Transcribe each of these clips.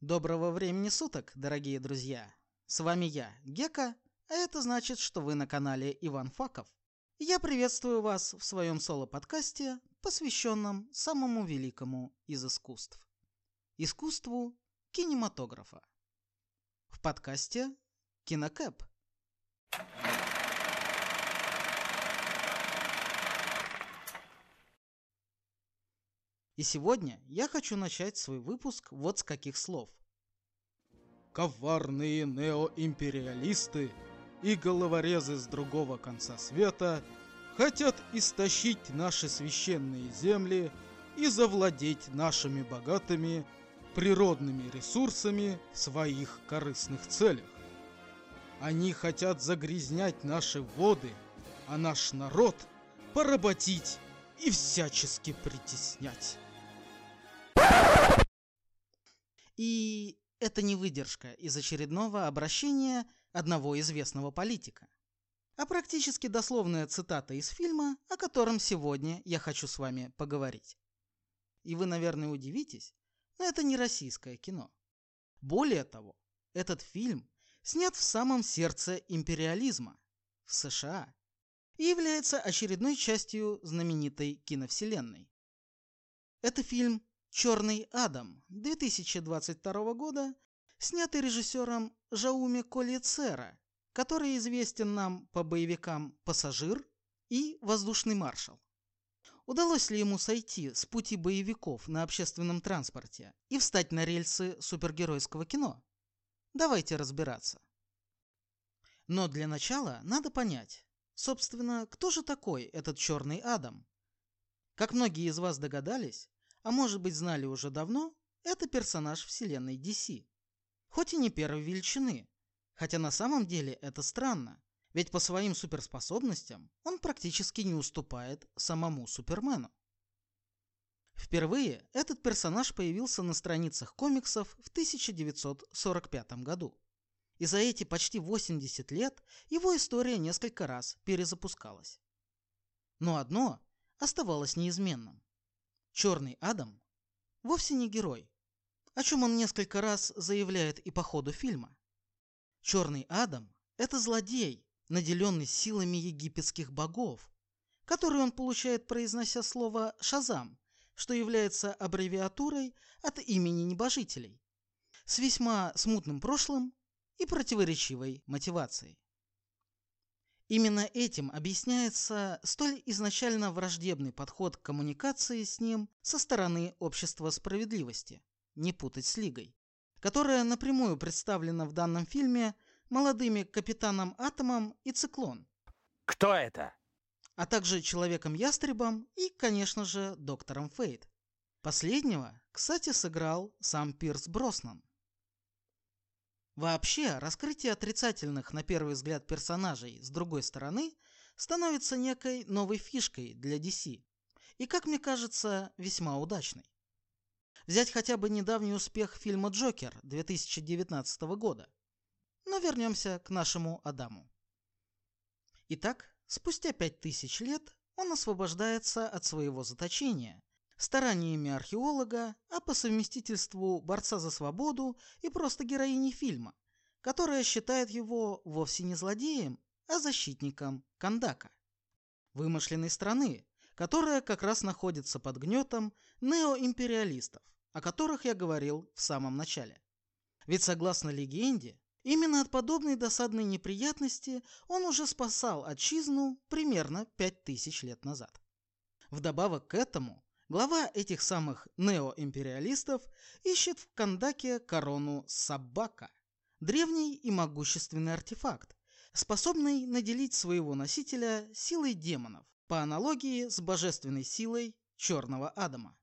Доброго времени суток, дорогие друзья! С вами я, Гека, а это значит, что вы на канале Иван Факов. Я приветствую вас в своем соло-подкасте, посвященном самому великому из искусств. Искусству кинематографа. В подкасте Кинокэп. И сегодня я хочу начать свой выпуск вот с каких слов. Коварные неоимпериалисты и головорезы с другого конца света хотят истощить наши священные земли и завладеть нашими богатыми природными ресурсами в своих корыстных целях. Они хотят загрязнять наши воды, а наш народ поработить и всячески притеснять. И это не выдержка из очередного обращения одного известного политика, а практически дословная цитата из фильма, о котором сегодня я хочу с вами поговорить. И вы, наверное, удивитесь, но это не российское кино. Более того, этот фильм снят в самом сердце империализма, в США, и является очередной частью знаменитой киновселенной. Это фильм «Черный Адам» 2022 года, снятый режиссером Жауме Колицера, который известен нам по боевикам «Пассажир» и «Воздушный маршал». Удалось ли ему сойти с пути боевиков на общественном транспорте и встать на рельсы супергеройского кино? Давайте разбираться. Но для начала надо понять, собственно, кто же такой этот черный Адам? Как многие из вас догадались, а может быть знали уже давно, это персонаж вселенной DC. Хоть и не первой величины, хотя на самом деле это странно, ведь по своим суперспособностям он практически не уступает самому Супермену. Впервые этот персонаж появился на страницах комиксов в 1945 году. И за эти почти 80 лет его история несколько раз перезапускалась. Но одно оставалось неизменным. Черный Адам вовсе не герой, о чем он несколько раз заявляет и по ходу фильма. Черный Адам – это злодей, наделенный силами египетских богов, который он получает, произнося слово «шазам», что является аббревиатурой от имени небожителей, с весьма смутным прошлым и противоречивой мотивацией. Именно этим объясняется столь изначально враждебный подход к коммуникации с ним со стороны общества справедливости, не путать с Лигой, которая напрямую представлена в данном фильме молодыми капитаном Атомом и Циклон. Кто это? А также Человеком-ястребом и, конечно же, Доктором Фейт. Последнего, кстати, сыграл сам Пирс Броснан. Вообще, раскрытие отрицательных на первый взгляд персонажей с другой стороны становится некой новой фишкой для DC. И, как мне кажется, весьма удачной. Взять хотя бы недавний успех фильма «Джокер» 2019 года. Но вернемся к нашему Адаму. Итак, спустя пять тысяч лет он освобождается от своего заточения стараниями археолога, а по совместительству борца за свободу и просто героини фильма, которая считает его вовсе не злодеем, а защитником Кандака. Вымышленной страны, которая как раз находится под гнетом неоимпериалистов, о которых я говорил в самом начале. Ведь согласно легенде, именно от подобной досадной неприятности он уже спасал отчизну примерно 5000 лет назад. Вдобавок к этому, Глава этих самых неоимпериалистов ищет в Кандаке корону Сабака, древний и могущественный артефакт, способный наделить своего носителя силой демонов, по аналогии с божественной силой Черного Адама.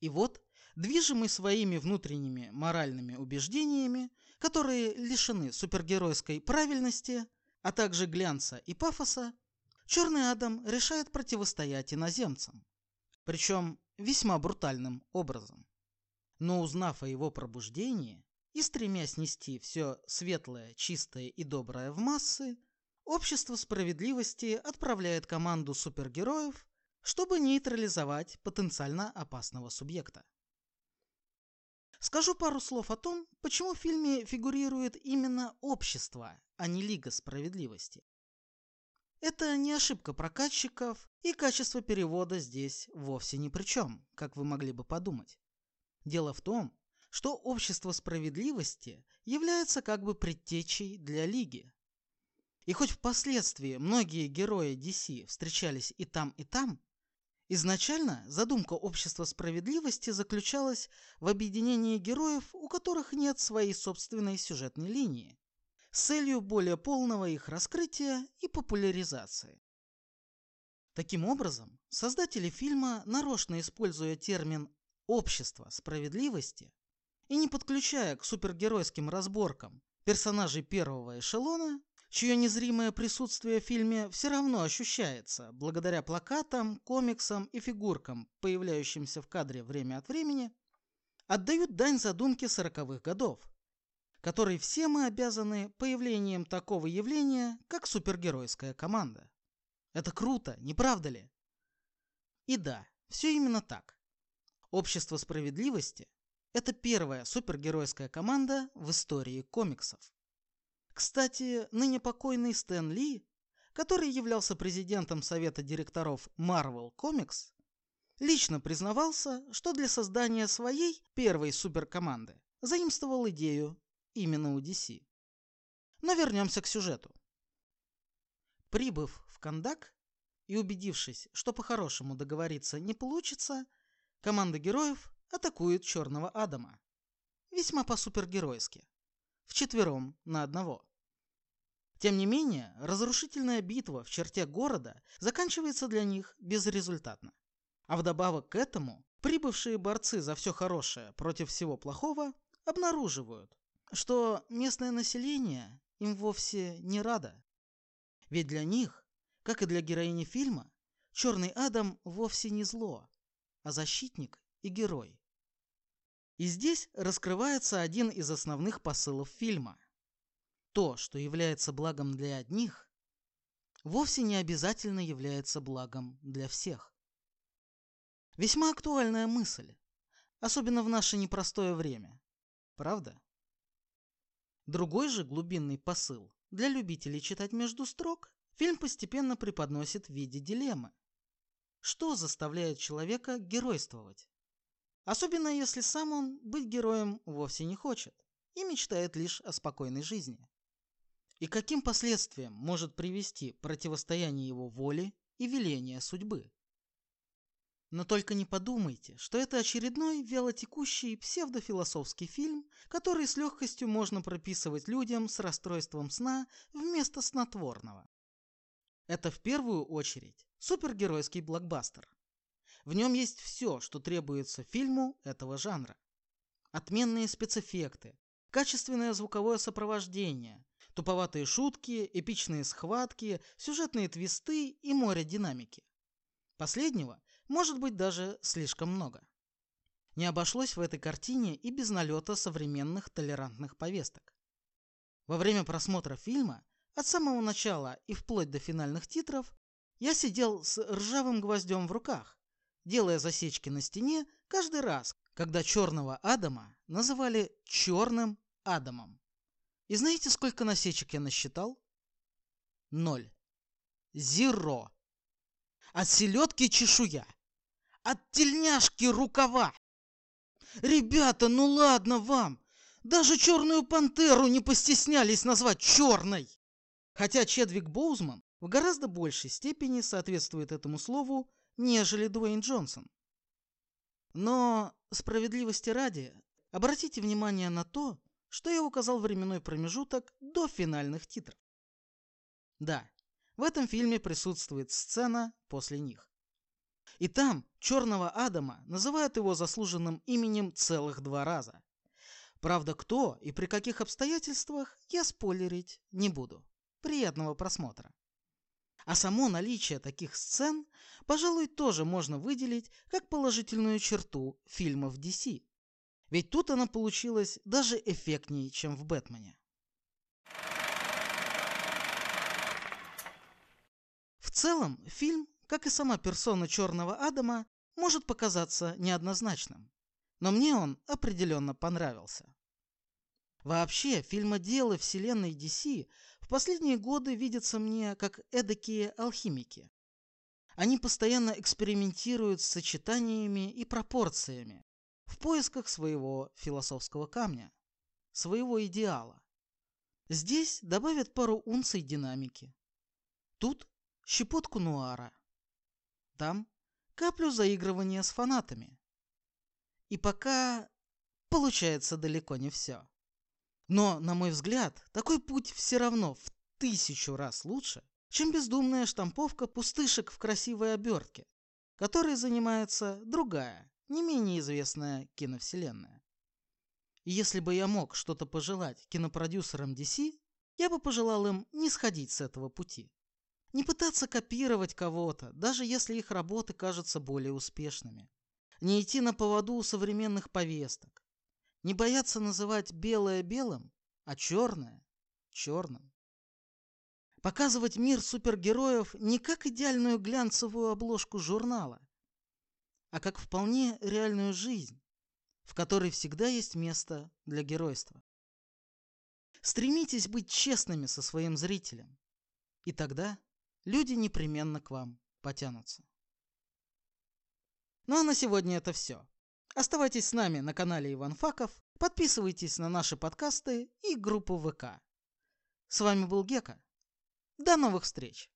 И вот, движимый своими внутренними моральными убеждениями, которые лишены супергеройской правильности, а также глянца и пафоса, Черный Адам решает противостоять иноземцам причем весьма брутальным образом. Но узнав о его пробуждении и стремясь нести все светлое, чистое и доброе в массы, Общество справедливости отправляет команду супергероев, чтобы нейтрализовать потенциально опасного субъекта. Скажу пару слов о том, почему в фильме фигурирует именно общество, а не Лига Справедливости. Это не ошибка прокатчиков, и качество перевода здесь вовсе ни при чем, как вы могли бы подумать. Дело в том, что общество справедливости является как бы предтечей для Лиги. И хоть впоследствии многие герои DC встречались и там, и там, изначально задумка общества справедливости заключалась в объединении героев, у которых нет своей собственной сюжетной линии, с целью более полного их раскрытия и популяризации. Таким образом, создатели фильма, нарочно используя термин «общество справедливости» и не подключая к супергеройским разборкам персонажей первого эшелона, чье незримое присутствие в фильме все равно ощущается благодаря плакатам, комиксам и фигуркам, появляющимся в кадре время от времени, отдают дань задумке сороковых годов, которой все мы обязаны появлением такого явления, как супергеройская команда. Это круто, не правда ли? И да, все именно так. Общество справедливости – это первая супергеройская команда в истории комиксов. Кстати, ныне покойный Стэн Ли, который являлся президентом совета директоров Marvel Comics, лично признавался, что для создания своей первой суперкоманды заимствовал идею именно у DC. Но вернемся к сюжету. Прибыв в Кандак и убедившись, что по-хорошему договориться не получится, команда героев атакует Черного Адама. Весьма по-супергеройски. Вчетвером на одного. Тем не менее, разрушительная битва в черте города заканчивается для них безрезультатно. А вдобавок к этому, прибывшие борцы за все хорошее против всего плохого обнаруживают, что местное население им вовсе не радо. Ведь для них, как и для героини фильма, Черный Адам вовсе не зло, а защитник и герой. И здесь раскрывается один из основных посылов фильма. То, что является благом для одних, вовсе не обязательно является благом для всех. Весьма актуальная мысль, особенно в наше непростое время. Правда? Другой же глубинный посыл для любителей читать между строк фильм постепенно преподносит в виде дилеммы. Что заставляет человека геройствовать? Особенно если сам он быть героем вовсе не хочет и мечтает лишь о спокойной жизни. И каким последствиям может привести противостояние его воли и веления судьбы? Но только не подумайте, что это очередной вялотекущий псевдофилософский фильм, который с легкостью можно прописывать людям с расстройством сна вместо снотворного. Это в первую очередь супергеройский блокбастер. В нем есть все, что требуется фильму этого жанра. Отменные спецэффекты, качественное звуковое сопровождение, туповатые шутки, эпичные схватки, сюжетные твисты и море динамики. Последнего может быть даже слишком много. Не обошлось в этой картине и без налета современных толерантных повесток. Во время просмотра фильма, от самого начала и вплоть до финальных титров, я сидел с ржавым гвоздем в руках, делая засечки на стене каждый раз, когда черного Адама называли черным Адамом. И знаете, сколько насечек я насчитал? Ноль. Зеро. От селедки чешуя. От тельняшки рукава. Ребята, ну ладно вам. Даже черную пантеру не постеснялись назвать черной. Хотя Чедвик Боузман в гораздо большей степени соответствует этому слову, нежели Дуэйн Джонсон. Но справедливости ради, обратите внимание на то, что я указал временной промежуток до финальных титров. Да, в этом фильме присутствует сцена после них. И там Черного Адама называют его заслуженным именем целых два раза. Правда, кто и при каких обстоятельствах, я спойлерить не буду. Приятного просмотра. А само наличие таких сцен, пожалуй, тоже можно выделить как положительную черту фильмов DC. Ведь тут она получилась даже эффектнее, чем в «Бэтмене». В целом, фильм как и сама персона Черного Адама, может показаться неоднозначным. но мне он определенно понравился. Вообще, фильмоделы вселенной DC в последние годы видятся мне как эдакие алхимики. Они постоянно экспериментируют с сочетаниями и пропорциями в поисках своего философского камня, своего идеала. Здесь добавят пару унций динамики. Тут щепотку нуара. Там каплю заигрывания с фанатами. И пока получается далеко не все. Но, на мой взгляд, такой путь все равно в тысячу раз лучше, чем бездумная штамповка пустышек в красивой обертке, которой занимается другая, не менее известная киновселенная. И если бы я мог что-то пожелать кинопродюсерам DC, я бы пожелал им не сходить с этого пути. Не пытаться копировать кого-то, даже если их работы кажутся более успешными. Не идти на поводу у современных повесток. Не бояться называть белое белым, а черное черным. Показывать мир супергероев не как идеальную глянцевую обложку журнала, а как вполне реальную жизнь, в которой всегда есть место для геройства. Стремитесь быть честными со своим зрителем, и тогда люди непременно к вам потянутся. Ну а на сегодня это все. Оставайтесь с нами на канале Иван Факов, подписывайтесь на наши подкасты и группу ВК. С вами был Гека. До новых встреч!